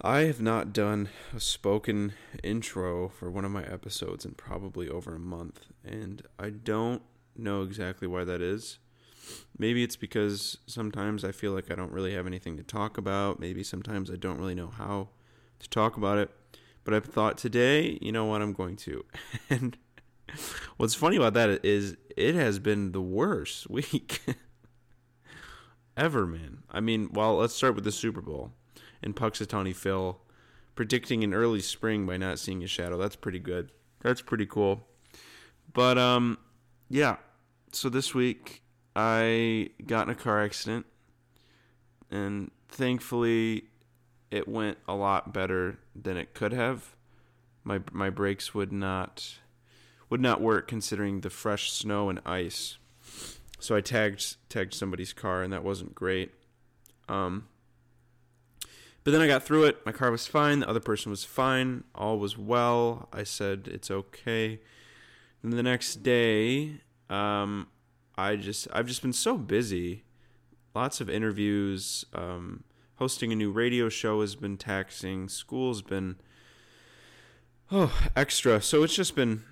I have not done a spoken intro for one of my episodes in probably over a month, and I don't know exactly why that is. Maybe it's because sometimes I feel like I don't really have anything to talk about. Maybe sometimes I don't really know how to talk about it. But I thought today, you know what, I'm going to. And what's funny about that is it has been the worst week ever, man. I mean, well, let's start with the Super Bowl and Punxsutawney Phil predicting an early spring by not seeing a shadow. That's pretty good. That's pretty cool. But um, yeah. So this week I got in a car accident, and thankfully it went a lot better than it could have. My my brakes would not would not work considering the fresh snow and ice. So I tagged tagged somebody's car, and that wasn't great. Um, but then I got through it. My car was fine. The other person was fine. All was well. I said it's okay. And the next day, um, I just I've just been so busy. Lots of interviews. Um, hosting a new radio show has been taxing. School's been oh extra. So it's just been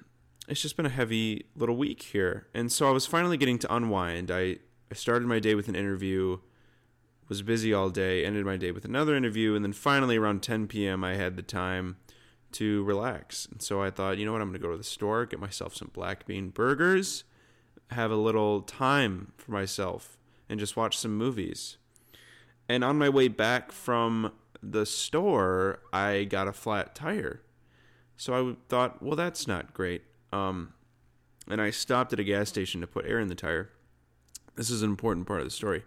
it's just been a heavy little week here. And so I was finally getting to unwind. I I started my day with an interview was busy all day, ended my day with another interview, and then finally around 10 p.m. I had the time to relax. And so I thought, you know what, I'm going to go to the store, get myself some black bean burgers, have a little time for myself, and just watch some movies. And on my way back from the store, I got a flat tire. So I thought, well, that's not great. Um, and I stopped at a gas station to put air in the tire. This is an important part of the story.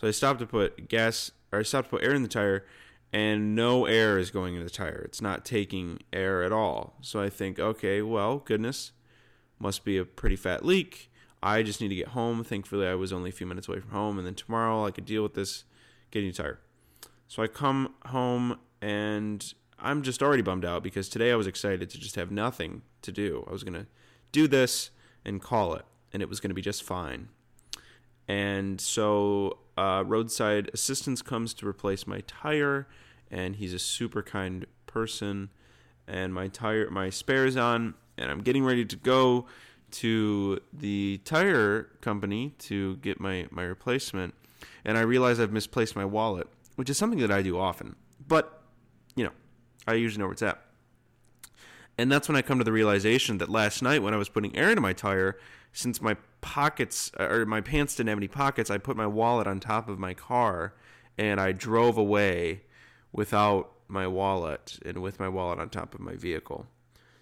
So I stopped to put gas, or I stopped to put air in the tire, and no air is going into the tire. It's not taking air at all. So I think, okay, well, goodness, must be a pretty fat leak. I just need to get home. Thankfully, I was only a few minutes away from home, and then tomorrow I could deal with this getting a tire. So I come home and I'm just already bummed out because today I was excited to just have nothing to do. I was going to do this and call it, and it was going to be just fine. And so uh, roadside assistance comes to replace my tire, and he's a super kind person. And my tire, my spare is on, and I'm getting ready to go to the tire company to get my my replacement. And I realize I've misplaced my wallet, which is something that I do often. But you know, I usually know where it's at. And that's when I come to the realization that last night when I was putting air into my tire, since my pockets uh, or my pants didn't have any pockets, I put my wallet on top of my car and I drove away without my wallet and with my wallet on top of my vehicle.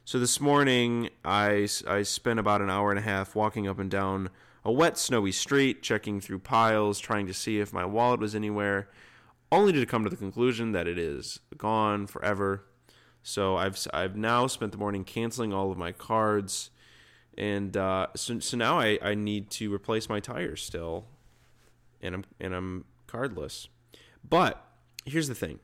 So this morning, I, I spent about an hour and a half walking up and down a wet, snowy street, checking through piles, trying to see if my wallet was anywhere, only to come to the conclusion that it is gone forever. So I've I've now spent the morning canceling all of my cards and uh, so so now I, I need to replace my tires still, and I'm and I'm cardless. But here's the thing: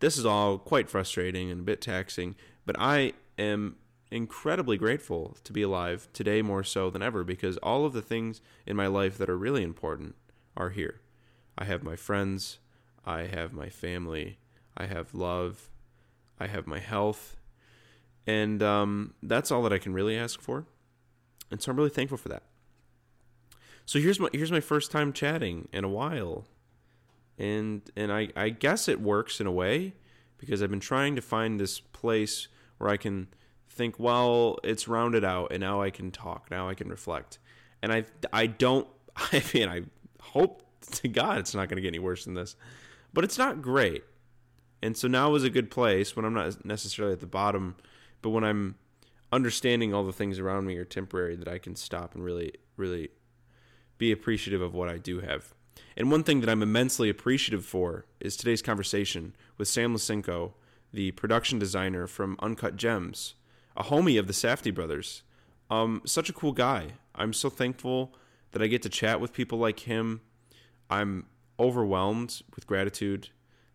this is all quite frustrating and a bit taxing. But I am incredibly grateful to be alive today more so than ever because all of the things in my life that are really important are here. I have my friends, I have my family, I have love, I have my health, and um, that's all that I can really ask for. And so I'm really thankful for that. So here's my here's my first time chatting in a while. And and I, I guess it works in a way because I've been trying to find this place where I can think, well, it's rounded out and now I can talk, now I can reflect. And I I don't I mean I hope to God it's not gonna get any worse than this. But it's not great. And so now is a good place when I'm not necessarily at the bottom but when I'm understanding all the things around me are temporary, that I can stop and really, really be appreciative of what I do have. And one thing that I'm immensely appreciative for is today's conversation with Sam Lisenco, the production designer from Uncut Gems, a homie of the Safdie brothers. Um, such a cool guy. I'm so thankful that I get to chat with people like him. I'm overwhelmed with gratitude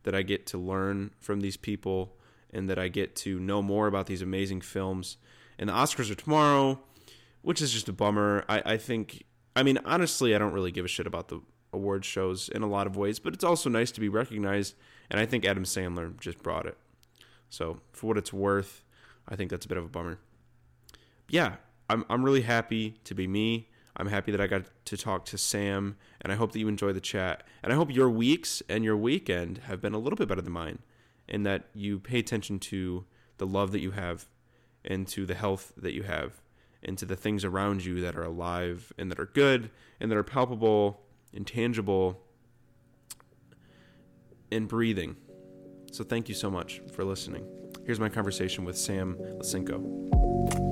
that I get to learn from these people and that I get to know more about these amazing films. And the Oscars are tomorrow, which is just a bummer. I, I think, I mean, honestly, I don't really give a shit about the award shows in a lot of ways, but it's also nice to be recognized and I think Adam Sandler just brought it. So for what it's worth, I think that's a bit of a bummer. Yeah, I'm I'm really happy to be me. I'm happy that I got to talk to Sam, and I hope that you enjoy the chat. And I hope your weeks and your weekend have been a little bit better than mine, in that you pay attention to the love that you have, and to the health that you have, and to the things around you that are alive and that are good and that are palpable, and tangible and breathing. So thank you so much for listening. Here's my conversation with Sam Lisenco.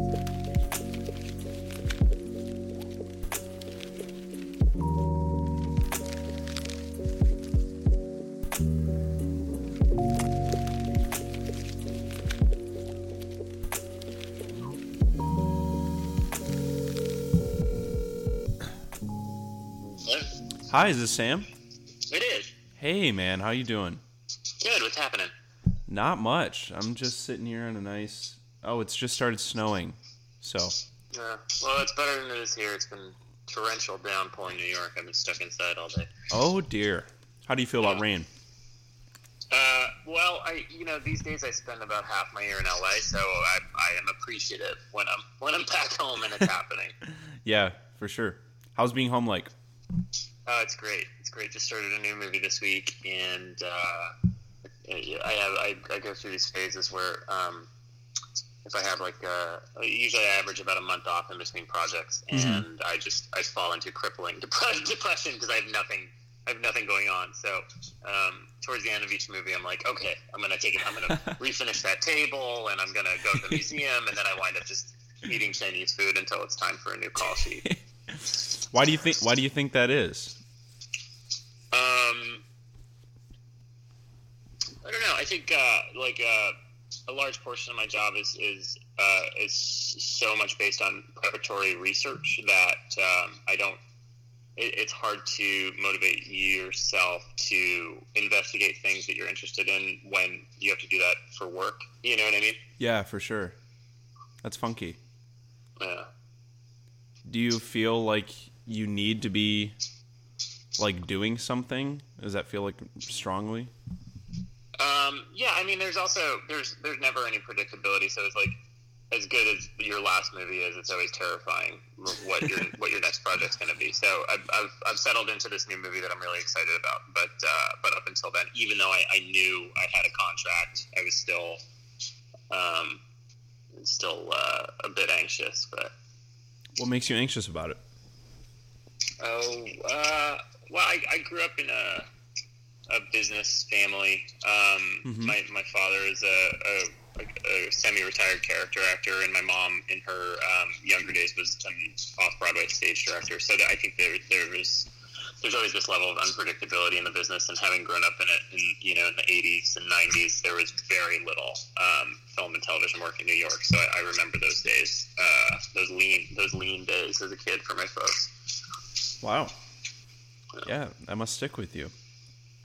Hi, is this Sam? It is. Hey, man, how you doing? Good. What's happening? Not much. I'm just sitting here in a nice. Oh, it's just started snowing, so. Yeah. well, it's better than it is here. It's been torrential downpour in New York. I've been stuck inside all day. Oh dear. How do you feel about rain? Uh, well, I you know these days I spend about half my year in LA, so I, I am appreciative when I'm when I'm back home and it's happening. Yeah, for sure. How's being home like? Oh, it's great. It's great. Just started a new movie this week, and uh, I have I, I go through these phases where um, if I have like uh, usually I average about a month off in between projects, and mm-hmm. I just I fall into crippling depression because I have nothing I have nothing going on. So um, towards the end of each movie, I'm like, okay, I'm gonna take it. I'm gonna refinish that table, and I'm gonna go to the museum, and then I wind up just eating Chinese food until it's time for a new call sheet. why do you think? Why do you think that is? Um, I don't know. I think uh, like uh, a large portion of my job is is uh, is so much based on preparatory research that um, I don't. It, it's hard to motivate yourself to investigate things that you're interested in when you have to do that for work. You know what I mean? Yeah, for sure. That's funky. Yeah. Do you feel like you need to be like doing something? Does that feel like strongly? Um, yeah, I mean, there's also there's there's never any predictability. So it's like as good as your last movie is, it's always terrifying what your what your next project's going to be. So I've, I've, I've settled into this new movie that I'm really excited about. But uh, but up until then, even though I, I knew I had a contract, I was still um, still uh, a bit anxious. But what makes you anxious about it? Oh, uh, well, I, I grew up in a a business family. Um, mm-hmm. My my father is a, a, a, semi-retired character actor, and my mom, in her um, younger days, was an off-Broadway stage director. So I think there there was there's always this level of unpredictability in the business, and having grown up in it, in you know, in the '80s and '90s, there was very little um, film and television work in New York. So I, I remember those days, uh, those lean those lean days as a kid for my folks. Wow. Yeah, yeah that must stick with you.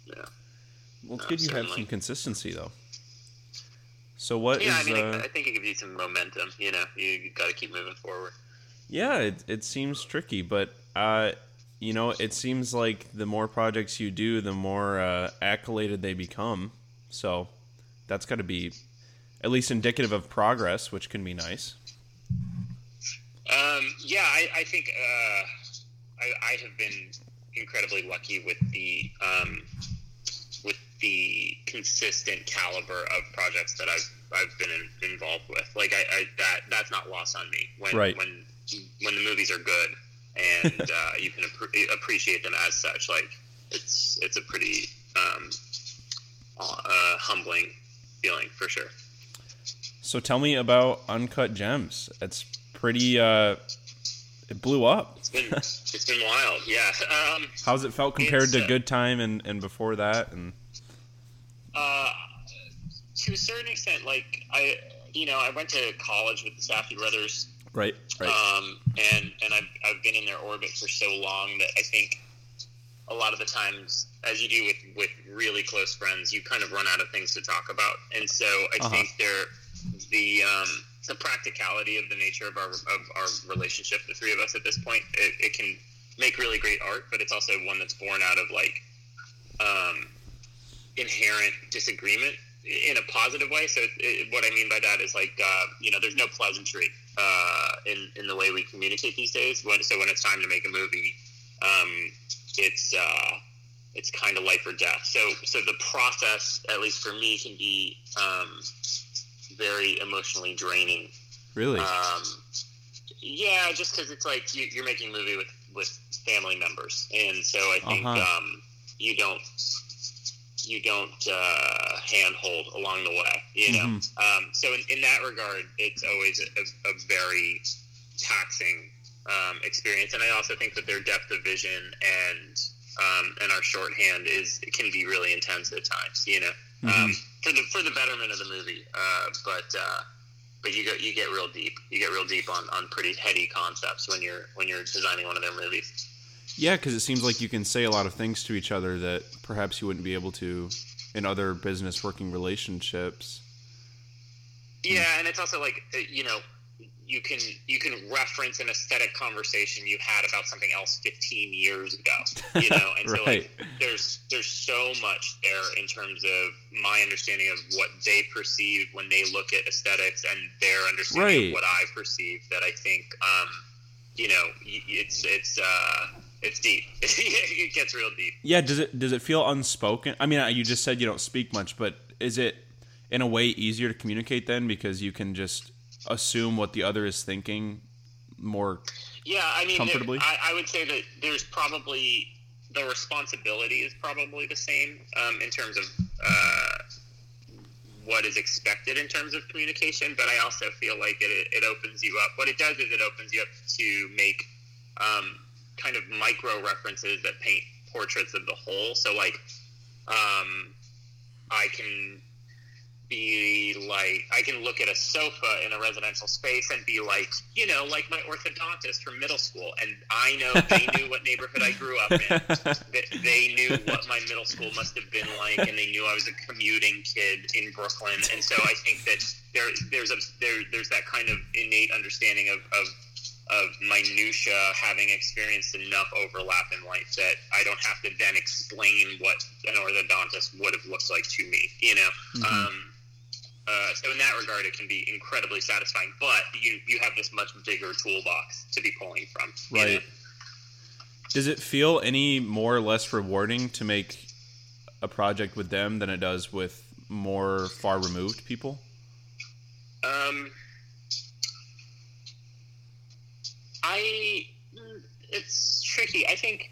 Yeah. Well, it's no, good you certainly. have some consistency though. So what yeah, is, I mean, uh, I think it gives you some momentum. You know, you, you got to keep moving forward. Yeah, it it seems tricky, but uh, you know, it seems like the more projects you do, the more uh, accoladed they become. So that's got to be at least indicative of progress, which can be nice. Um, yeah, I, I think uh, I, I, have been incredibly lucky with the um, with the consistent caliber of projects that I've I've been in, involved with. Like I, I, that that's not lost on me when right. when when the movies are good and uh, you can ap- appreciate them as such. Like it's it's a pretty um, uh, humbling feeling for sure. So tell me about Uncut Gems. It's pretty. Uh, it blew up. It's been it's been wild. Yeah. Um, How's it felt compared to uh, Good Time and, and before that? And uh, to a certain extent, like I, you know, I went to college with the Safdie brothers Right. Right. Um, and and I've, I've been in their orbit for so long that I think a lot of the times, as you do with with really close friends, you kind of run out of things to talk about. And so I uh-huh. think there the um, the practicality of the nature of our of our relationship, the three of us at this point, it, it can make really great art, but it's also one that's born out of like um, inherent disagreement in a positive way. So it, what I mean by that is like uh, you know, there's no pleasantry uh, in in the way we communicate these days. When, so when it's time to make a movie, um, it's uh, it's kind of life or death. So so the process, at least for me, can be um, very emotionally draining. Really? Um, yeah, just because it's like you, are making a movie with with family members, and so I think uh-huh. um, you don't you don't uh, handhold along the way, you know. Mm-hmm. Um, so in, in, that regard, it's always a, a very taxing um, experience, and I also think that their depth of vision and um, and our shorthand is can be really intense at times, you know, mm-hmm. Um, for the for the betterment of the movie. Uh, but uh, but you get you get real deep. You get real deep on, on pretty heady concepts when you're when you're designing one of their movies. Yeah, because it seems like you can say a lot of things to each other that perhaps you wouldn't be able to in other business working relationships. Yeah, and it's also like uh, you know you can you can reference an aesthetic conversation you had about something else 15 years ago you know and so like there's there's so much there in terms of my understanding of what they perceive when they look at aesthetics and their understanding right. of what i perceive that i think um you know it's it's uh it's deep. It gets real deep. Yeah does it does it feel unspoken? I mean you just said you don't speak much but is it in a way easier to communicate then because you can just assume what the other is thinking more yeah i mean comfortably? I, I, would say that there's probably the responsibility is probably the same um, in terms of uh, what is expected in terms of communication but i also feel like it, it opens you up. What it does is it opens you up to make um, kind of micro references that paint portraits of the whole so like um, i can be like I can look at a sofa in a residential space and be like, you know, like my orthodontist from middle school, and I know they knew what neighborhood I grew up in. they knew what my middle school must have been like, and they knew I was a commuting kid in Brooklyn. And so I think that there there's a there there's that kind of innate understanding of, of of minutia having experienced enough overlap in life that I don't have to then explain what an orthodontist would have looked like to me, you know. Mm-hmm. Um, uh, so in that regard, it can be incredibly satisfying. But you you have this much bigger toolbox to be pulling from. Right. know? Does it feel any more or less rewarding to make a project with them than it does with more far removed people? Um, I it's tricky. I think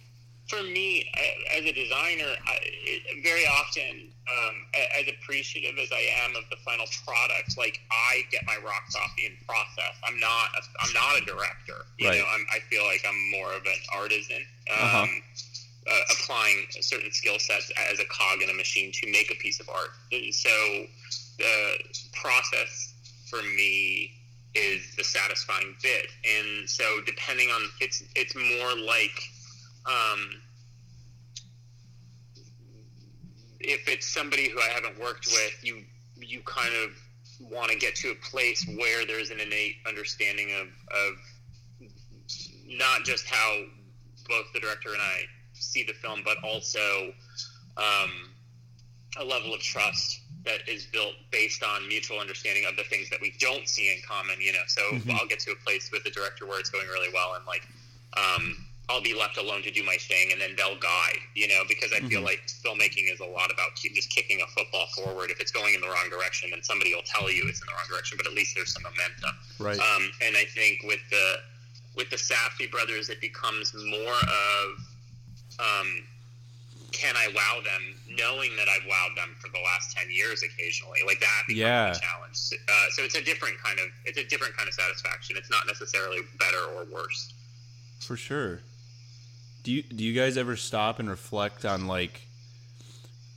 for me as a designer, I, it, very often um, as appreciative as I am of the final product, like I get my rocks off in process. I'm not a, I'm not a director. You right. know, I'm, I feel like I'm more of an artisan. Um, uh-huh. uh, applying certain skill sets as a cog in a machine to make a piece of art. So the process for me is the satisfying bit, and so depending on it's it's more like um, if it's somebody who I haven't worked with, you you kind of want to get to a place where there's an innate understanding of, of not just how both the director and I see the film, but also um, a level of trust that is built based on mutual understanding of the things that we don't see in common. You know, so mm-hmm. I'll get to a place with the director where it's going really well, and like um, I'll be left alone to do my thing, and then they'll guide, you know, because I feel mm-hmm. like filmmaking is a lot about just kicking a football forward. If it's going in the wrong direction, then somebody will tell you it's in the wrong direction, but at least there's some momentum. Right. Um, and I think with the with the Safdie brothers, it becomes more of um, can I wow them, knowing that I've wowed them for the last ten years occasionally, like that becomes yeah. a challenge. Uh, so it's a different kind of it's a different kind of satisfaction. It's not necessarily better or worse. For sure do you do you guys ever stop and reflect on like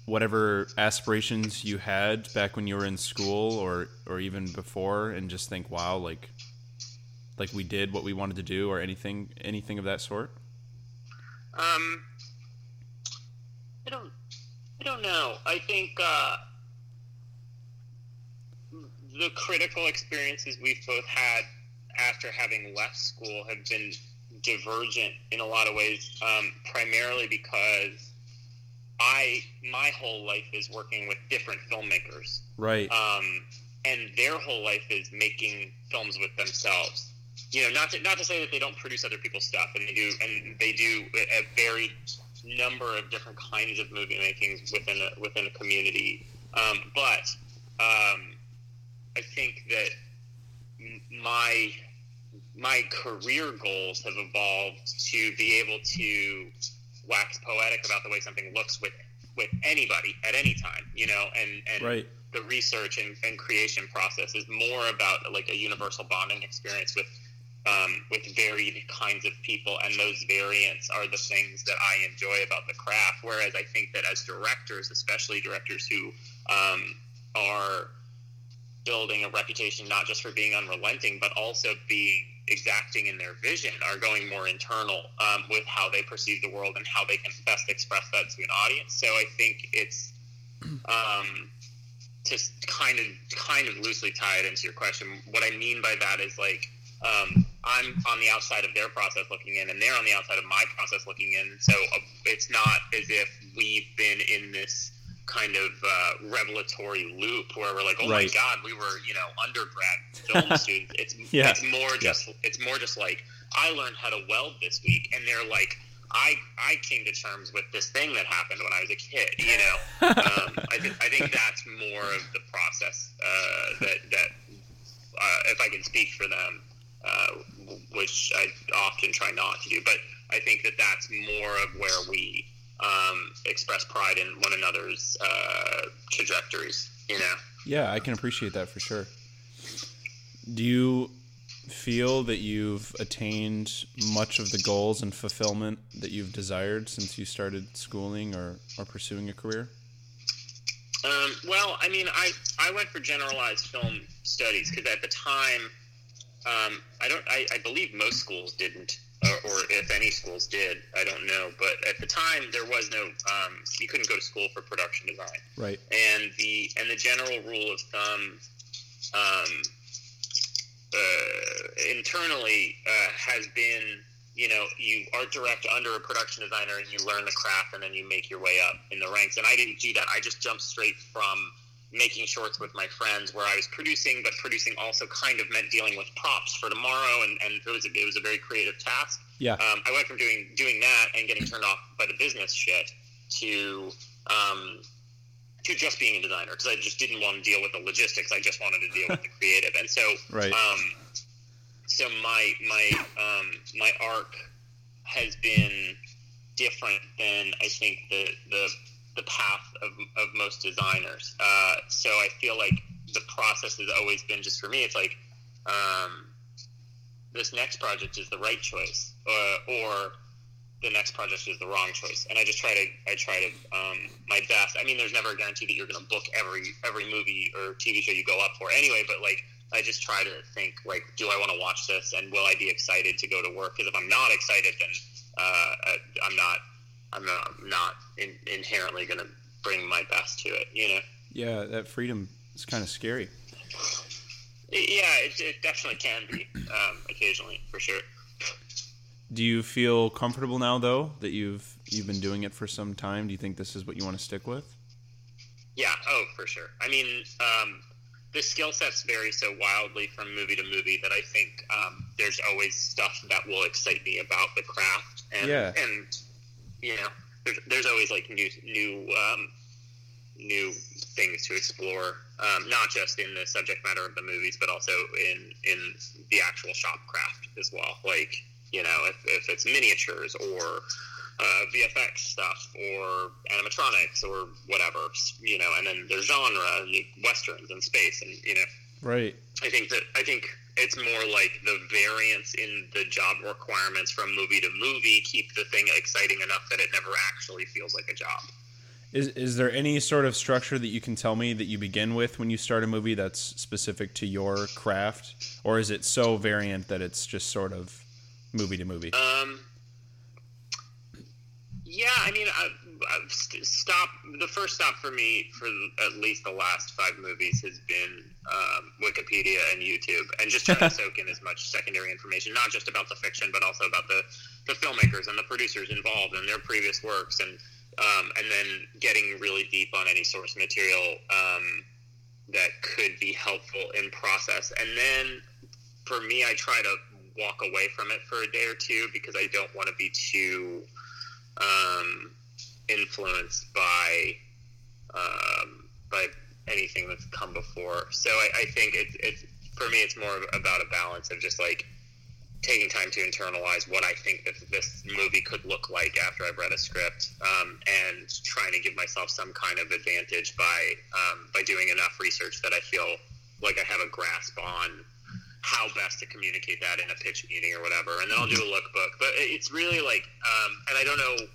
whatever aspirations you had back when you were in school or or even before and just think wow like like we did what we wanted to do or anything anything of that sort um i don't i don't know i think uh the critical experiences we've both had after having left school have been divergent in a lot of ways, um, primarily because I my whole life is working with different filmmakers, right? Um, and their whole life is making films with themselves. You know, not to not to say that they don't produce other people's stuff, and they do, and they do a varied number of different kinds of movie makings within a, within a community. Um, but um, I think that my my career goals have evolved to be able to wax poetic about the way something looks with with anybody at any time, you know, and and right. the research and, and creation process is more about like a universal bonding experience with um, with varied kinds of people, and those variants are the things that I enjoy about the craft. Whereas I think that as directors, especially directors who um, are building a reputation not just for being unrelenting, but also being exacting in their vision, are going more internal um, with how they perceive the world and how they can best express that to an audience. So I think it's um, to kind of kind of loosely tie it into your question. What I mean by that is like um, I'm on the outside of their process looking in, and they're on the outside of my process looking in. So uh, it's not as if we've been in this kind of uh, revelatory loop where we're like, oh right. my god, we were you know undergrad film students. It's yeah. it's more just yeah. it's more just like I learned how to weld this week, and they're like. I, I came to terms with this thing that happened when I was a kid. You know, um, I, th- I think that's more of the process uh, that that uh, if I can speak for them, uh, which I often try not to do. But I think that that's more of where we um, express pride in one another's uh, trajectories. You know. Yeah, I can appreciate that for sure. Do you feel that you've attained much of the goals and fulfillment that you've desired since you started schooling or, or pursuing a career? Um, well, I mean, I, I went for generalized film studies because at the time um, I don't. I, I, believe most schools didn't, or, or, if any schools did, I don't know. But at the time, there was no. Um, you couldn't go to school for production design. Right. And the and the general rule of thumb, um, uh, internally, uh, has been, you know, you art direct under a production designer, and you learn the craft, and then you make your way up in the ranks. And I didn't do that. I just jumped straight from making shorts with my friends where I was producing, but producing also kind of meant dealing with props for tomorrow, and, and it was a, it was a very creative task. Yeah. Um, I went from doing doing that and getting turned off by the business shit to um, to just being a designer because I just didn't want to deal with the logistics. I just wanted to deal with the creative, and so right. Um, so my my um, my arc has been different than I think the the the path of, of most designers. Uh, so I feel like the process has always been just for me. It's like um, this next project is the right choice, uh, or the next project is the wrong choice. And I just try to I try to um, my best. I mean, there's never a guarantee that you're going to book every every movie or TV show you go up for anyway. But like I just try to think like, do I want to watch this, and will I be excited to go to work? Because if I'm not excited, then uh, I'm not I'm not, not in, inherently going to bring my best to it, you know? Yeah, that freedom is kind of scary. Yeah, it, it definitely can be um, occasionally, for sure. Do you feel comfortable now, though, that you've you've been doing it for some time? Do you think this is what you want to stick with? Yeah. Oh, for sure. I mean, um, the skill sets vary so wildly from movie to movie that I think um, there's always stuff that will excite me about the craft. And, yeah. And you know, there's, there's always like new new um, new things to explore, um, not just in the subject matter of the movies, but also in in the actual shop craft as well. Like you know, if, if it's miniatures or uh, VFX stuff or animatronics or whatever, you know, and then there's genre, like westerns and space, and you know, right. I think that I think it's more like the variance in the job requirements from movie to movie keep the thing exciting enough that it never actually feels like a job. Is is there any sort of structure that you can tell me that you begin with when you start a movie that's specific to your craft, or is it so variant that it's just sort of movie to movie? Um, yeah, I mean, I, stop. The first stop for me for at least the last five movies has been um, Wikipedia and YouTube, and just trying to soak in as much secondary information, not just about the fiction, but also about the the filmmakers and the producers involved and their previous works. And um, and then getting really deep on any source material um, that could be helpful in process. And then for me, I try to walk away from it for a day or two because I don't want to be too um, influenced by um, by anything that's come before. So I, I think it's it's for me, it's more about a balance of just like taking time to internalize what I think that this movie could look like after I've read a script, um, and trying to give myself some kind of advantage by um, by doing enough research that I feel like I have a grasp on how best to communicate that in a pitch meeting or whatever. And then I'll do a lookbook. But it's really like, um, and I don't know.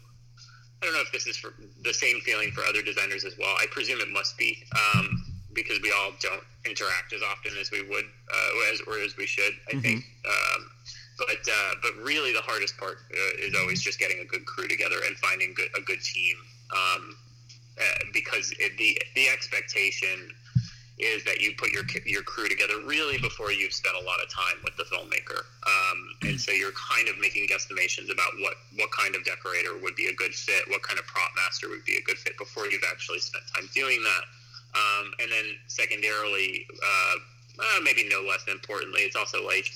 I don't know if this is for the same feeling for other designers as well. I presume it must be um, because we all don't interact as often as we would, uh, as or as we should. I mm-hmm. think. Um, but uh, but really, the hardest part uh, is always just getting a good crew together and finding good, a good team. Um, uh, because it, the the expectation is that you put your your crew together really before you've spent a lot of time with the filmmaker, um, and so you're kind of making guesstimations about what what kind of decorator would be a good fit, what kind of prop master would be a good fit before you've actually spent time doing that. Um, and then secondarily, uh, uh, maybe no less importantly, it's also like,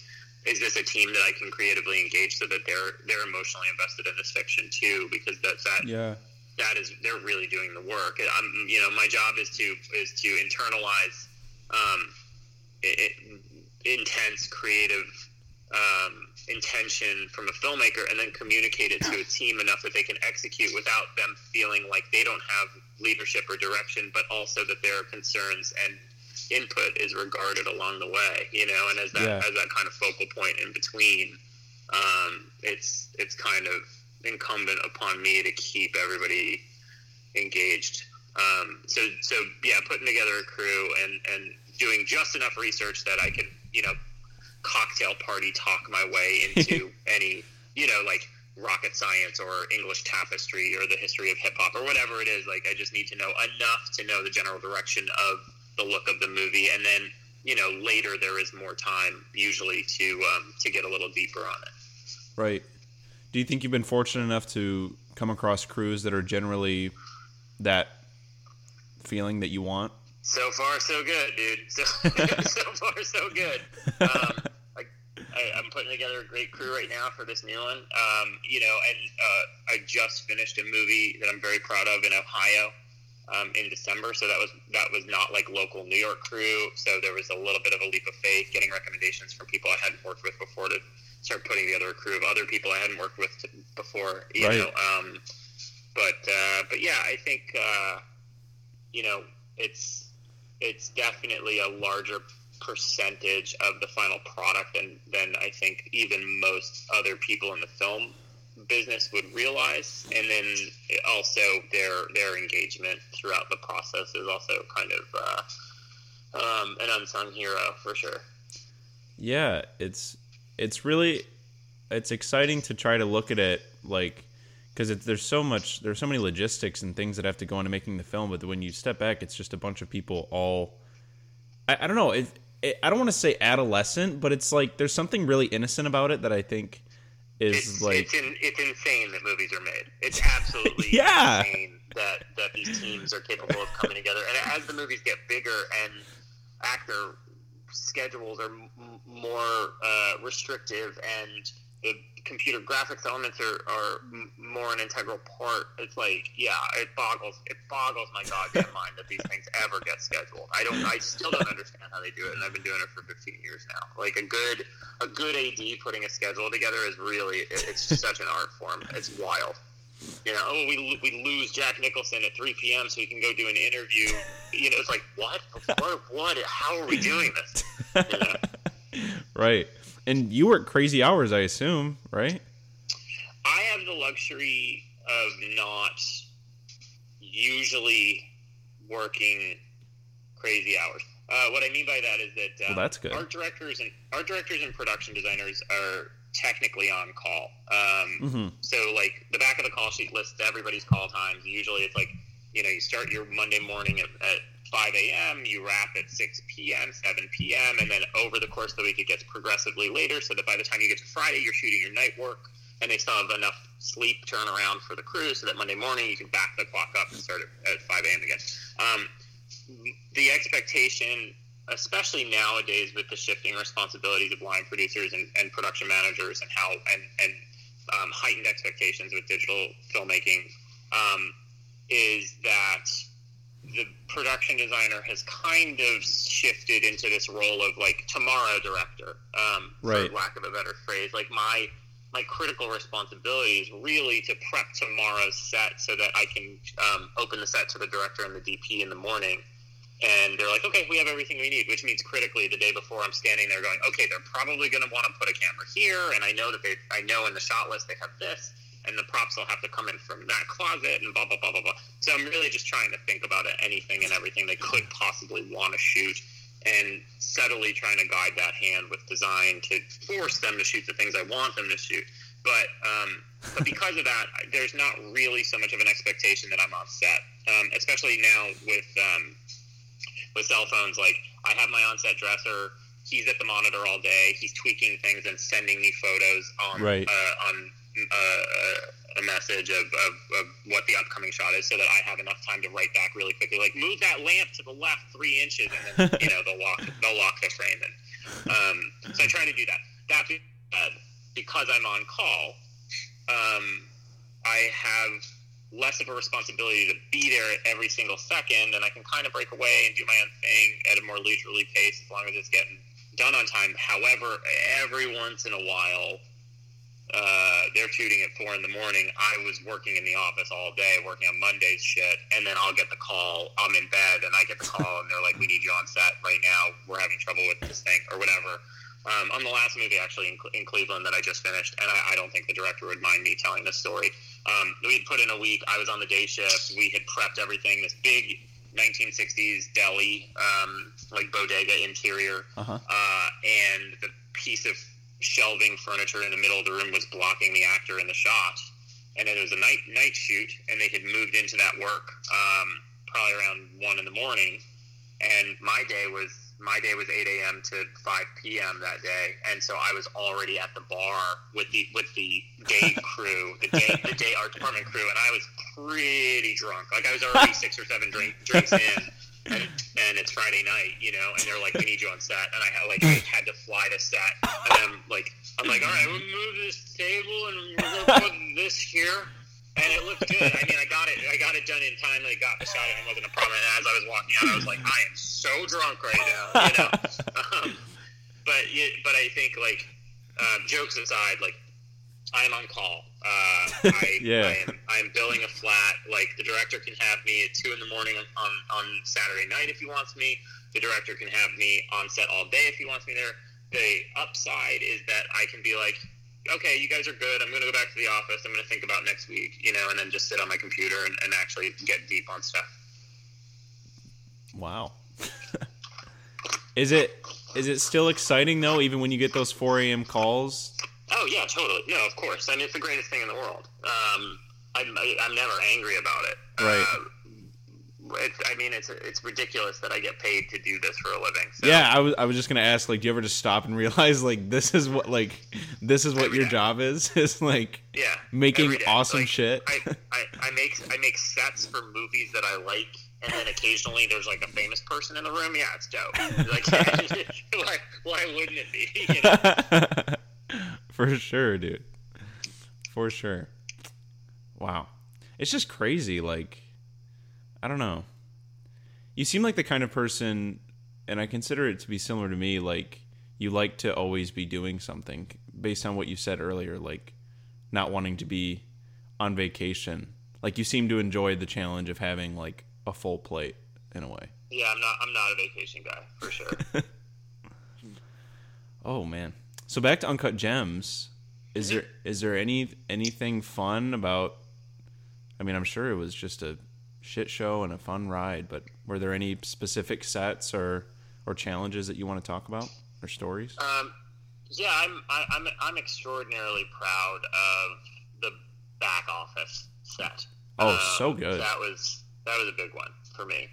is this a team that I can creatively engage so that they're they're emotionally invested in this fiction too? Because that's that yeah that is they're really doing the work. I'm, you know, my job is to is to internalize um, it, intense creative um, intention from a filmmaker and then communicate it to a team enough that they can execute without them feeling like they don't have leadership or direction, but also that their concerns and input is regarded along the way. You know, and as that yeah. as that kind of focal point in between, um, it's it's kind of incumbent upon me to keep everybody engaged. Um, so, so yeah, putting together a crew and, and doing just enough research that I can, you know, cocktail party talk my way into any, you know, like rocket science or English tapestry or the history of hip hop or whatever it is. Like, I just need to know enough to know the general direction of the look of the movie, and then, you know, later there is more time usually to um, to get a little deeper on it. Right do you think you've been fortunate enough to come across crews that are generally that feeling that you want? So far, so good, dude. So, so far, so good. Um, I, am putting together a great crew right now for this new one. Um, you know, and uh, I just finished a movie that I'm very proud of in Ohio um, in December. So that was that was not like local New York crew. So there was a little bit of a leap of faith, getting recommendations from people I hadn't worked with before to start putting together a crew of other people I hadn't worked with before. You right. know, um, but uh, but yeah, I think uh, you know it's it's definitely a larger percentage of the final product than than I think even most other people in the film business would realize and then also their their engagement throughout the process is also kind of uh, um, an unsung hero for sure yeah it's it's really it's exciting to try to look at it like because there's so much there's so many logistics and things that have to go into making the film but when you step back it's just a bunch of people all i, I don't know it, it, i don't want to say adolescent but it's like there's something really innocent about it that i think is it's, like it's, in, it's insane that movies are made. It's absolutely yeah insane that that these teams are capable of coming together. And as the movies get bigger and actor schedules are m- more uh, restrictive and the computer graphics elements are, are m- more an integral part. It's like, yeah, it boggles it boggles my goddamn mind that these things ever get scheduled. I don't, I still don't understand how they do it, and I've been doing it for 15 years now. Like a good, a good AD putting a schedule together is really, it's such an art form. It's wild you know, oh, we, we lose Jack Nicholson at 3 p.m. so we can go do an interview. You know, it's like, what? What? what? How are we doing this? You know? right. And you work crazy hours, I assume, right? I have the luxury of not usually working crazy hours. Uh, what I mean by that is that um, well, that's good. art directors and art directors and production designers are technically on call. Um, mm-hmm. So like the back of the call sheet lists everybody's call times. Usually it's like you know you start your Monday morning at, at 5 a.m. You wrap at 6 p.m., 7 p.m., and then over the course of the week it gets progressively later. So that by the time you get to Friday, you're shooting your night work. and they still have enough sleep turnaround for the crew so that Monday morning you can back the clock up and start at 5 a.m. again. Um, the expectation, especially nowadays with the shifting responsibilities of line producers and, and production managers and how and, and um, heightened expectations with digital filmmaking, um, is that the production designer has kind of shifted into this role of like tomorrow director, um, right. for lack of a better phrase. Like my my critical responsibility is really to prep tomorrow's set so that I can um, open the set to the director and the DP in the morning. And they're like, okay, we have everything we need, which means critically the day before I'm standing there going, okay, they're probably going to want to put a camera here, and I know that they, I know in the shot list they have this, and the props will have to come in from that closet, and blah blah blah blah blah. So I'm really just trying to think about it, anything and everything they could possibly want to shoot, and subtly trying to guide that hand with design to force them to shoot the things I want them to shoot. But um, but because of that, there's not really so much of an expectation that I'm on set, um, especially now with um, with cell phones. Like I have my on set dresser. He's at the monitor all day. He's tweaking things and sending me photos on right. uh, on uh, a message of, of, of, what the upcoming shot is, so that I have enough time to write back really quickly. Like move that lamp to the left three inches, and then you know they'll lock they'll lock the frame. And um, so I try to do that. That being said, because I'm on call, um, I have less of a responsibility to be there every single second, and I can kind of break away and do my own thing at a more leisurely pace as long as it's getting done on time. However, every once in a while, uh, they're shooting at four in the morning. I was working in the office all day, working on Monday's shit, and then I'll get the call. I'm in bed, and I get the call, and they're like, "We need you on set right now. We're having trouble with this thing, or whatever." Um, on the last movie, actually in, in, Cleveland, that I just finished, and I, I, don't think the director would mind me telling this story. Um, we had put in a week. I was on the day shift. We had prepped everything. This big 1960s deli, um, like bodega interior, uh-huh. uh, and the piece of shelving furniture in the middle of the room was blocking the actor in the shot. And then it was a night night shoot, and they had moved into that work um, probably around one in the morning. And my day was my day was 8 a.m. to 5 p.m. that day, and so I was already at the bar with the with the day crew, the day the day art department crew, and I was pretty drunk. Like I was already six or seven drink, drinks in, and, and it's Friday night, you know, and they're like, "We need you on set," and I had like I had to fly to set, and I'm like, I'm like, "All right, we'll move this table and we're gonna put this here." And it looked good. I mean, I got it. I got it done in time. I got the shot, and it wasn't a problem. And as I was walking out, I was like, I am so drunk right now, you know. um, but but I think like uh, jokes aside, like I'm on call. Uh, I, yeah. I am I am billing a flat. Like the director can have me at two in the morning on on Saturday night if he wants me. The director can have me on set all day if he wants me there. The upside is that I can be like, okay, you guys are good. I'm going to go back to the office. I'm going to think about next week, you know, and then just sit on my computer and, and actually get deep on stuff. Wow. is it is it still exciting though, even when you get those 4 a.m. calls? Oh yeah, totally. No, of course. I mean, it's the greatest thing in the world. Um, I'm, I, am never angry about it. Right. Uh, it's, I mean, it's it's ridiculous that I get paid to do this for a living. So. Yeah, I was I was just gonna ask, like, do you ever just stop and realize, like, this is what like this is what Every your day. job is? Is like yeah, making awesome Like, shit. I, I, I make I make sets for movies that I like, and then occasionally there's like a famous person in the room. Yeah, it's dope. Like, why, why wouldn't it be? You know? For sure, dude. For sure. Wow. It's just crazy. Like, I don't know. You seem like the kind of person, and I consider it to be similar to me, like, you like to always be doing something based on what you said earlier, like, not wanting to be on vacation. Like, you seem to enjoy the challenge of having, like, a full plate in a way. Yeah, I'm not I'm not a vacation guy for sure. Oh man. So back to Uncut Gems. Is mm-hmm. there is there any anything fun about I mean, I'm sure it was just a shit show and a fun ride, but were there any specific sets or or challenges that you want to talk about or stories? Um, yeah, I'm I, I'm I'm extraordinarily proud of the back office set. Oh, so good. That was that was a big one for me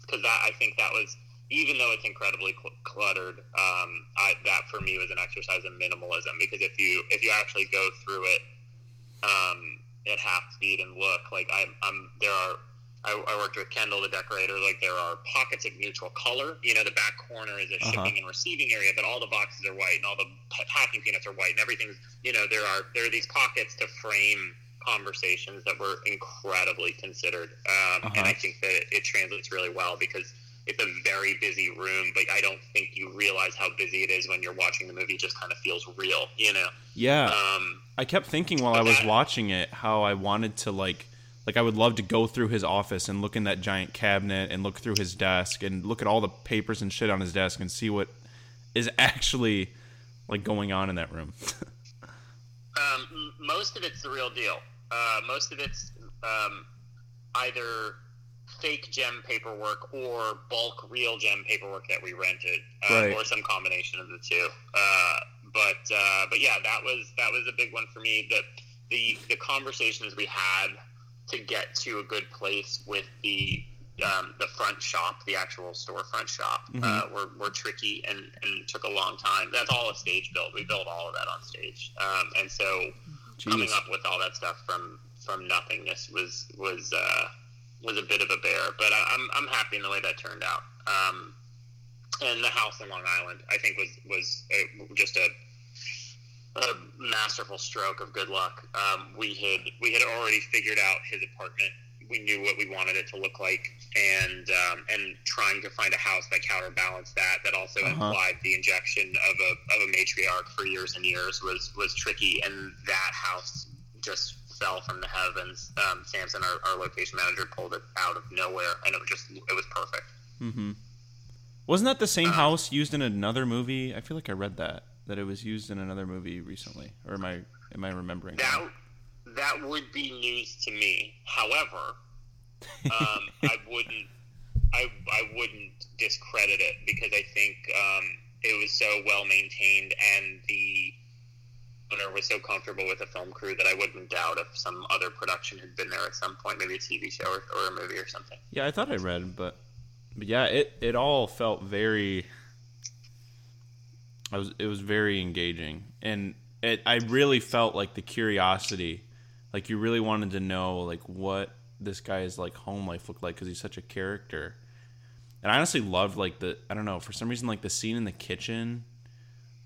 because that I think that was even though it's incredibly cl- cluttered, um, I, that for me was an exercise in minimalism because if you if you actually go through it um, at half speed and look, like I'm, I'm there are. I, I worked with Kendall, the decorator. Like there are pockets of neutral color. You know, the back corner is a Uh-huh. shipping and receiving area, but all the boxes are white and all the packing peanuts are white and everything's. You know, there are there are these pockets to frame conversations that were incredibly considered, um, and Uh-huh. I think that it translates really well because it's a very busy room, but I don't think you realize how busy it is when you're watching the movie. It just kind of feels real, you know. Yeah. Um, I kept thinking while I was watching it how I wanted to like like I would love to go through his office and look in that giant cabinet and look through his desk and look at all the papers and shit on his desk and see what is actually like going on in that room. um, most of it's the real deal. Uh, most of it's um, either fake gem paperwork or bulk real gem paperwork that we rented, uh, Right. or some combination of the two. Uh, but uh, but yeah, that was that was a big one for me. The the the conversations we had to get to a good place with the um, the front shop, the actual storefront shop, uh, were, were tricky and, and took a long time. That's all a stage build. We built all of that on stage, um, and so coming up with all that stuff from from nothingness was was uh, was a bit of a bear. But I, I'm I'm happy in the way that turned out. Um, and the house in Long Island, I think, was was a, just a a masterful stroke of good luck. Um, we had we had already figured out his apartment. We knew what we wanted it to look like, and um, and trying to find a house that counterbalanced that, that also Uh-huh. implied the injection of a of a matriarch for years and years was was tricky. And that house just fell from the heavens. Um, Samson, our, our location manager, pulled it out of nowhere, and it was just it was perfect. mm-hmm. Wasn't that the same house used in another movie? I feel like I read that that it was used in another movie recently. Or am I am I remembering? That that would be news to me. However, um, I wouldn't I I wouldn't discredit it because I think um, it was so well maintained and the owner was so comfortable with the film crew that I wouldn't doubt if some other production had been there at some point, maybe a TV show or, or a movie or something. Yeah, I thought I read, but but yeah, it it all felt very. I was it was very engaging, and it I really felt like the curiosity, like you really wanted to know like what this guy's like home life looked like because he's such a character, and I honestly loved like the I don't know for some reason like the scene in the kitchen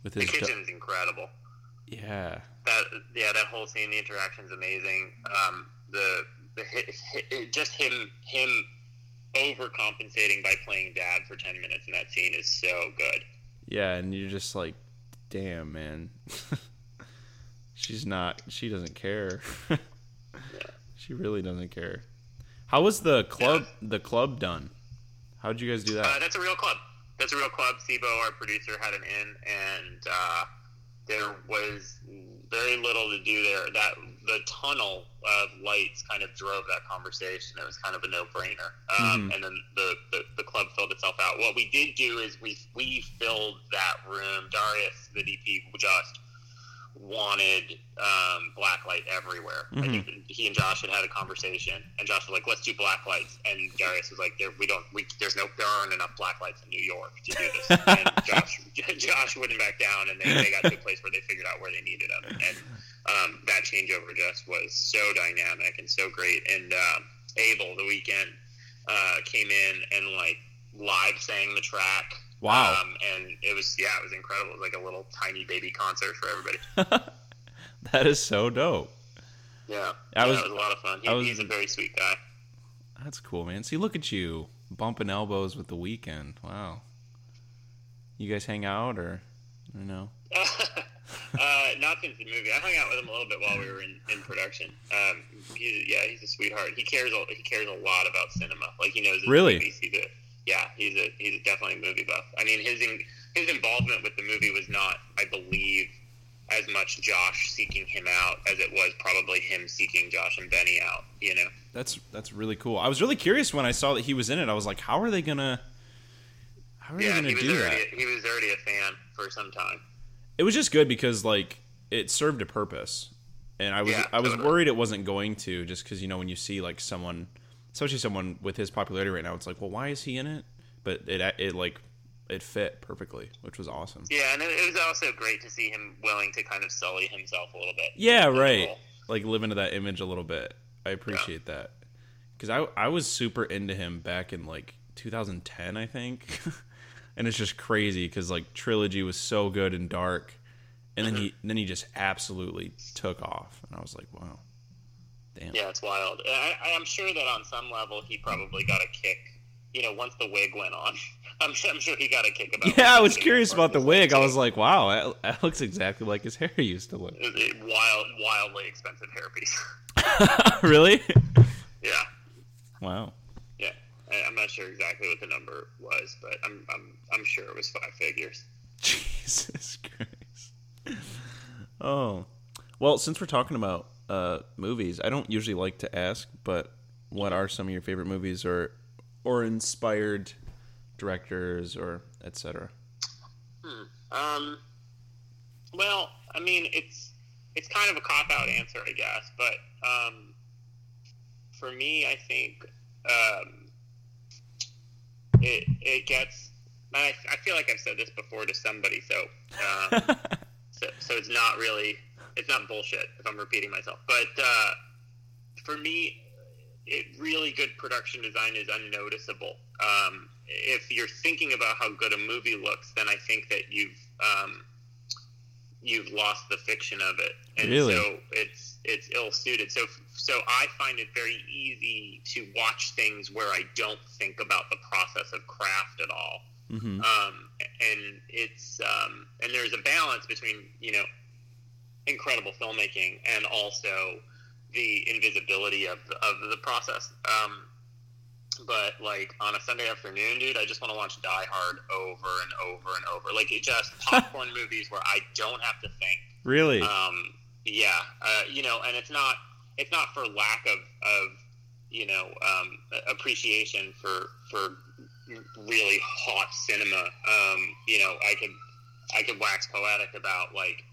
with The his da- kitchen's incredible. yeah that yeah, that whole scene, the interaction's amazing. Um, the the hit, hit, just him him overcompensating by playing dad for ten minutes in that scene is so good. yeah, and you're just like, damn man, she's not she doesn't care. She really doesn't care. How was the club the club done? How'd you guys do Uh, that? that's a real club. That's a real club. Sibo, our producer, had an in, and uh, there was very little to do there. That the tunnel of lights kind of drove that conversation. It was kind of a no-brainer. Um, And then the, the the club filled itself out. What we did do is we we filled that room. Darius, the DP, just wanted um, black light everywhere. I think he and Josh had had a conversation, and Josh was like, "Let's do black lights," and Darius was like, there, "We don't. We there's no there aren't enough black lights in New York to do this." and Josh Josh wouldn't back down, and they, they got to a place where they figured out where they needed them, and um, that changeover just was so dynamic and so great. And um, Abel, the Weeknd, uh, came in and like live sang the track. Wow. Um, and it was yeah, it was incredible. It was like a little tiny baby concert for everybody. that is so dope. Yeah, That yeah, was- was a lot of fun. He, was- he's a very sweet guy. That's cool, man. See, look at you bumping elbows with the Weeknd. Wow. You guys hang out or I don't know. uh, not since the movie. I hung out with him a little bit while we were in, in production. Um, he's, yeah, he's a sweetheart. He cares. A, he cares a lot about cinema. Like he knows Really? movies. He's a, yeah, he's a he's definitely a movie buff. I mean, his in, his involvement with the movie was not, I believe, as much Josh seeking him out as it was probably him seeking Josh and Benny out. You know. That's that's really cool. I was really curious when I saw that he was in it. I was like, how are they gonna how are Yeah, they he gonna do already that? he was already a fan for some time. It was just good because like it served a purpose. And I was Yeah, I was totally. worried it wasn't going to just cuz you know when you see like someone especially someone with his popularity right now it's like, well, why is he in it? but it it like it fit perfectly, which was awesome. Yeah, and it was also great to see him willing to kind of sully himself a little bit. Yeah, right. Like live into that image a little bit. I appreciate yeah. that because I I was super into him back in like 2010, I think, and it's just crazy because like trilogy was so good and dark, and then he mm-hmm. then he just absolutely took off, and I was like, wow, damn. Yeah, it's wild. I, I'm sure that on some level he probably got a kick. You know, once the wig went on, I'm, I'm sure he got a kick about. Yeah, I was curious about the wig. I was like, wow, that, looks exactly like his hair used to look. Wild, wildly expensive hairpiece. really? Yeah. Wow. Yeah, I, am not sure exactly what the number was, but I'm I'm I'm sure it was five figures. Jesus Christ. Oh, well, since we're talking about uh, movies, I don't usually like to ask, but what are some of your favorite movies or or inspired directors or etc. Hmm. Um. Well, I mean, it's it's kind of a cop out answer, I guess, but um, for me, I think um, it it gets. I, I feel like I've said this before to somebody, so um, so, so it's not really it's not bullshit if I'm repeating myself. But uh, for me, it really good production design is unnoticeable. Um, if you're thinking about how good a movie looks, then I think that you've um, you've lost the fiction of it, and really? so it's it's ill suited. So so I find it very easy to watch things where I don't think about the process of craft at all. Mm-hmm. Um, and it's um, and there's a balance between you know incredible filmmaking and also the invisibility of the, of the process. Um, but like on a Sunday afternoon, dude, I just want to watch Die Hard over and over and over. Like it just popcorn movies where I don't have to think. Really? Um, yeah. Uh, you know, and it's not it's not for lack of of you know um, appreciation for for really hot cinema. Um, you know, I could I could wax poetic about like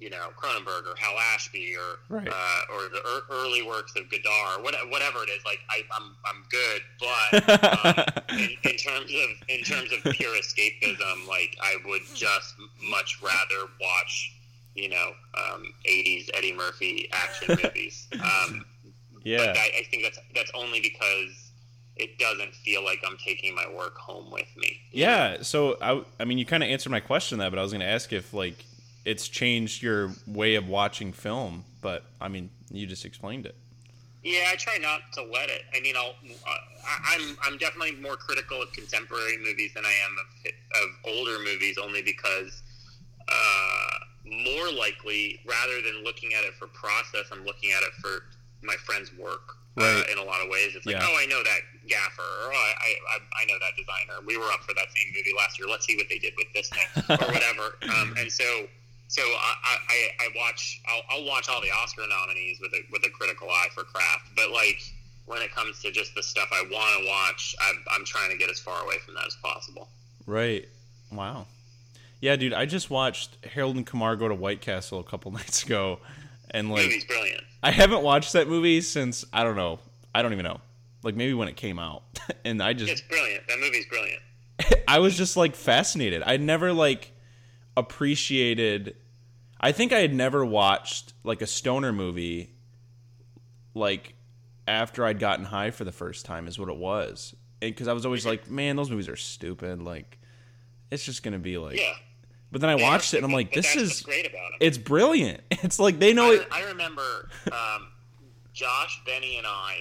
you know Cronenberg or Hal Ashby or right. uh, or the er- early works of Godard, whatever it is. Like I, am I'm, I'm good, but um, in, in, terms of in terms of pure escapism, like I would just much rather watch you know um, 80s Eddie Murphy action movies. Um, yeah, but I, I think that's that's only because it doesn't feel like I'm taking my work home with me. Yeah. So I, I mean, you kind of answered my question that, but I was going to ask if like it's changed your way of watching film. But I mean, you just explained it. Yeah, I try not to let it. I mean, I'll, I, am I'm, I'm definitely more critical of contemporary movies than I am of, of older movies, only because uh, more likely, rather than looking at it for process, I'm looking at it for my friend's work. Uh, right. Uh, in a lot of ways, it's like, yeah. oh, I know that gaffer, or oh, I, I, I know that designer. We were up for that same movie last year. Let's see what they did with this thing, or whatever. Um, and so so I, I, I watch I'll, I'll, watch all the Oscar nominees with a with a critical eye for craft, but like when it comes to just the stuff I want to watch, I'm, I'm trying to get as far away from that as possible. Right. Wow. Yeah, dude, I just watched Harold and Kumar go to White Castle a couple nights ago, and like, movie's brilliant. I haven't watched that movie since I don't know, I don't even know, like maybe when it came out, and I just it's brilliant. That movie's brilliant. I was just like fascinated. I never like appreciated I think I had never watched like a stoner movie like after I'd gotten high for the first time is what it was. Because I was always like, man, those movies are stupid. Like, it's just gonna be like. Yeah. But then I watched it and I'm like, this is great about it. It's brilliant. It's like they know I, it. I remember um, Josh, Benny, and I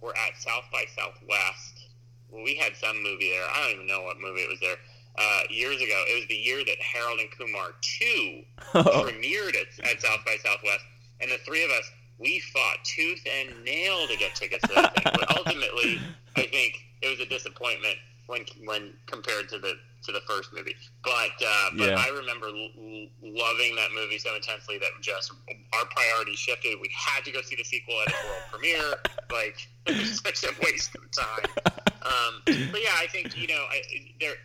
were at South by Southwest. Well, we had some movie there. I don't even know what movie it was there uh, years ago. It was the year that Harold and Kumar 2 oh. premiered at, at South by Southwest. And the three of us, we fought tooth and nail to get tickets to that thing. But ultimately, I think it was a disappointment when when compared to the to the first movie. But uh, but yeah. I remember l- loving that movie so intensely that just our priorities shifted. We had to go see the sequel at its world premiere. Like it was such a waste of time. Um, but yeah, I think you know I, there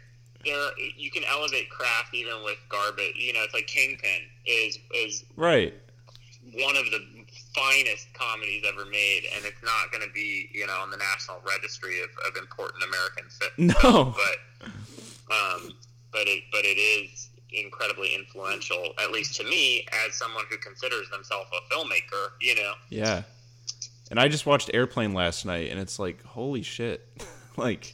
there you can elevate craft even with garbage. You know, it's like Kingpin is is right one of the finest comedies ever made, and it's not going to be you know on the national registry of, of important American films. No. but um, but it but it is incredibly influential, at least to me, as someone who considers themselves a filmmaker. You know, Yeah. And I just watched Airplane last night, and it's like, holy shit! like,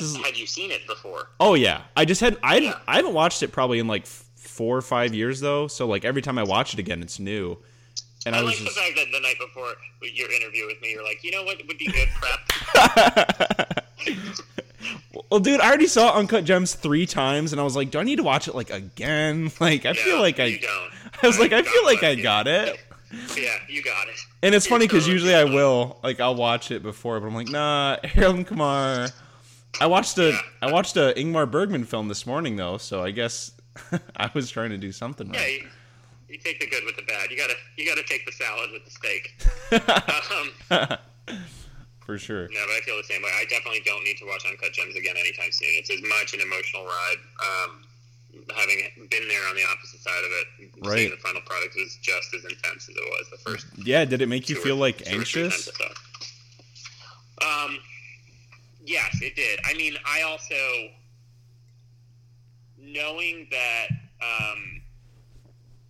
is- had you seen it before? oh yeah. I just had I Yeah. I haven't watched it probably in like four or five years though. So like every time I watch it again, it's new. And I, I, was like just the fact that the night before your interview with me, you're like, you know what would be good prep? well, dude. I already saw Uncut Gems three times, and I was like, do I need to watch it like again? Like, I feel like I. don't. I was like, I feel like I got it. Yeah, you got it. And it's funny because usually I will like I'll watch it before, but I'm like, nah, Harold Kumar. I watched a Yeah. I watched a Ingmar Bergman film this morning though, so I guess I was trying to do something Yeah, right. you, you take the good with the bad. You gotta you gotta take the salad with the steak. um, For sure. no, but I feel the same way. I definitely don't need to watch Uncut Gems again anytime soon. It's as much an emotional ride. Um, having been there on the opposite side of it, Right. seeing the final product was just as intense as it was the first Yeah, did it make you or- feel like or three anxious? times I saw it. Um, yes, it did. I mean, I also knowing that um,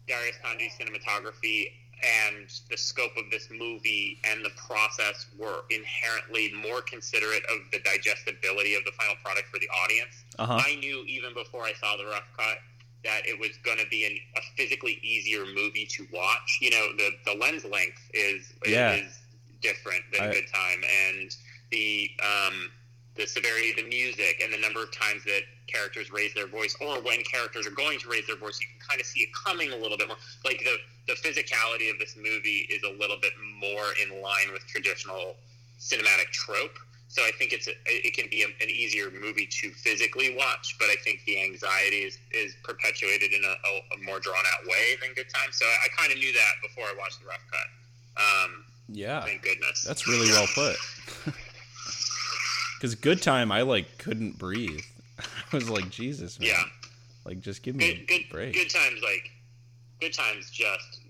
Darius Khondji's cinematography and the scope of this movie and the process were inherently more considerate of the digestibility of the final product for the audience. Uh-huh. I knew even before I saw the rough cut that it was going to be an, a physically easier movie to watch. You know, the the lens length is Yeah. is different than I- Good Time, and the um, the severity of the music and the number of times that characters raise their voice, or when characters are going to raise their voice, you can kind of see it coming a little bit more. Like the the physicality of this movie is a little bit more in line with traditional cinematic trope. So I think it's a, it can be a, an easier movie to physically watch, but I think the anxiety is, is perpetuated in a, a, more drawn out way than Good Time. So I, I kind of knew that before I watched the rough cut. Um, Yeah. thank goodness. That's really well put. Cuz good time I like couldn't breathe. I was like, Jesus, man. Yeah. Like just give me good, a good, break. good times like good times just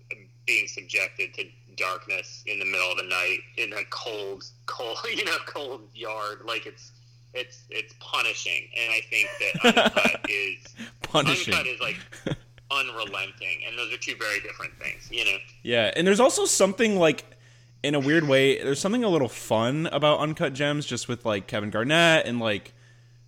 being subjected to darkness in the middle of the night in a cold cold you know cold yard. Like it's it's it's punishing. And i think that uncut is Punishing. uncut is like unrelenting. And those are two very different things you know? Yeah, and there's also something like in a weird way, there's something a little fun about Uncut Gems just with like Kevin Garnett and like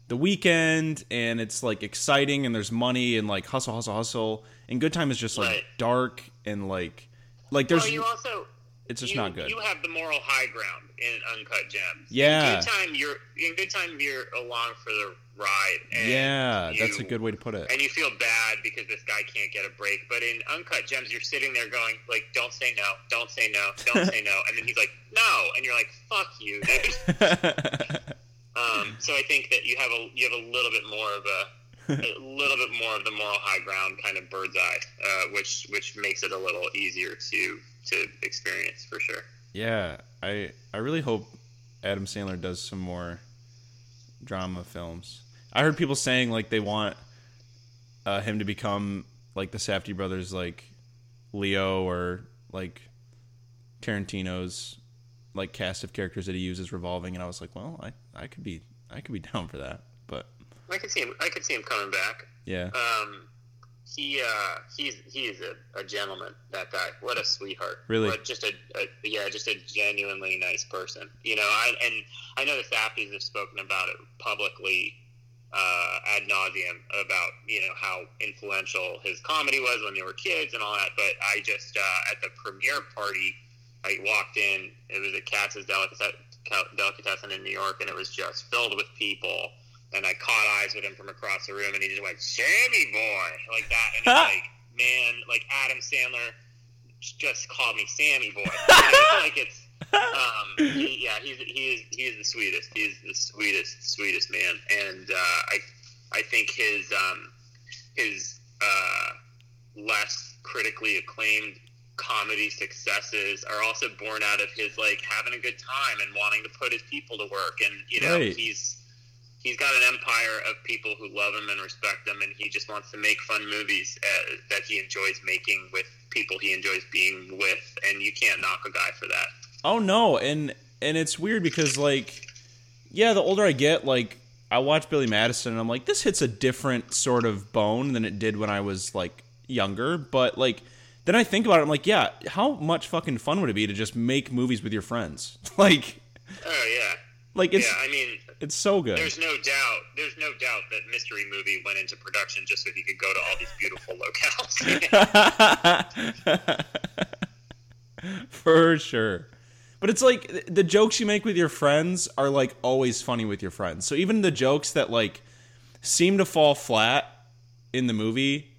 the Weeknd and it's like exciting and there's money and like hustle hustle hustle and good time is just like Right. dark and like like there's well you also it's just you, not good. You have the moral high ground in Uncut Gems. Yeah. In good time, you're in good time. You're along for the ride. And yeah, you, that's a good way to put it. And you feel bad because this guy can't get a break. But in Uncut Gems, you're sitting there going like, "Don't say no, don't say no, don't say no," and then he's like, "No," and you're like, "Fuck you, dude." Um, so I think that you have a you have a little bit more of a a little bit more of the moral high ground kind of bird's eye, uh, which which makes it a little easier to to experience for sure. yeah, I I really hope Adam Sandler does some more drama films. I heard people saying like they want uh, him to become like the Safdie brothers, like Leo or like Tarantino's like cast of characters that he uses revolving, and I was like, well, I I could be I could be down for that, but I could see him. I could see him coming back. yeah, Um, he uh, he's he is a, a gentleman. That guy. What a sweetheart. Really? What, just a, a yeah, just a genuinely nice person. You know, I and I know the Safdies have spoken about it publicly uh, ad nauseum about you know how influential his comedy was when they were kids and all that. But I just uh, at the premiere party, I walked in. It was at Katz's Delicatessen, in New York, and it was just filled with people. And I caught eyes with him from across the room, and he just went, "Sammy boy," like that. And it's like, man, like Adam Sandler just called me Sammy boy. Like it's, um, he, yeah, he's he is he is the sweetest. He's the sweetest, sweetest man, and uh, I I think his um, his uh, less critically acclaimed comedy successes are also born out of his like having a good time and wanting to put his people to work and you know Right. he's he's got an empire of people who love him and respect him, and he just wants to make fun movies uh, that he enjoys making with people he enjoys being with, and you can't knock a guy for that. Oh no, and and it's weird because like, yeah, the older I get, like I watch Billy Madison, and I'm like, this hits a different sort of bone than it did when I was like younger, but like. Then I think about it. I'm like, yeah, how much fucking fun would it be to just make movies with your friends? like, Oh yeah, like it's yeah. I mean, it's so good. there's no doubt. There's no doubt that Mystery Movie went into production just so he could go to all these beautiful locales. For sure. But it's like the jokes you make with your friends are like always funny with your friends. So even the jokes that like seem to fall flat in the movie,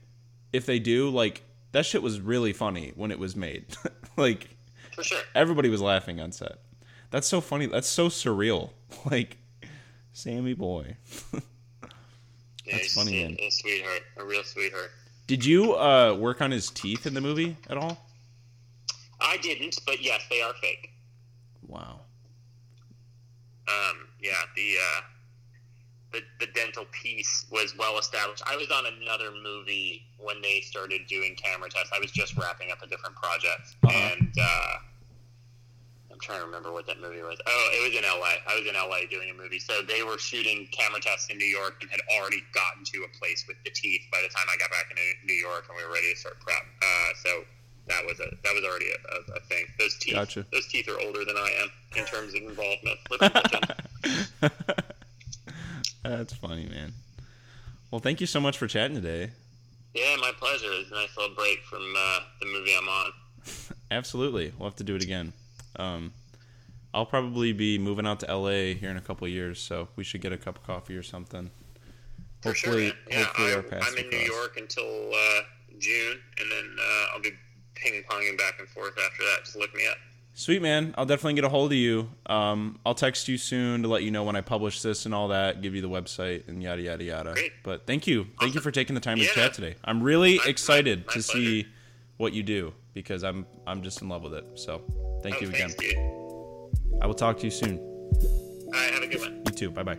if they do, like that shit was really funny when it was made. like For sure. everybody was laughing on set. That's so funny. That's so surreal. Like Sammy boy. Yeah, That's he's funny, a, man. a sweetheart, a real sweetheart. Did you uh, work on his teeth in the movie at all? I didn't, but yes, they are fake. Wow. Um, yeah, the uh, the the dental piece was well established. I was on another movie when they started doing camera tests. I was just wrapping up a different project, Uh-huh. and uh, I'm trying to remember what that movie was. Oh, it was in L.A. I was in L.A. doing a movie, so they were shooting camera tests in New York and had already gotten to a place with the teeth by the time I got back into New York and we were ready to start prep. Uh, so. That was a that was already a, a, a thing. Those teeth, Gotcha. those teeth are older than I am in terms of involvement. Lip and chin. That's funny, man. Well, thank you so much for chatting today. Yeah, my pleasure. It's a nice little break from uh, the movie I'm on. Absolutely. We'll have to do it again. Um, I'll probably be moving out to LA here in a couple of years, so we should get a cup of coffee or something. For sure. Hopefully, man. Yeah, hopefully I, I'm, in New. York until uh, June, and then uh, I'll be ping ponging back and forth after that. Just look me up. Sweet man, I'll definitely get a hold of you. Um, I'll text you soon to let you know when I publish this and all that. Give you the website and yada yada yada. Great. But thank you, thank you for taking the time to chat today. I'm really My- excited my- my to see what you do because I'm I'm just in love with it. So thank oh, you again. thanks. I will talk to you soon. All right, have a good one. You too. Bye bye.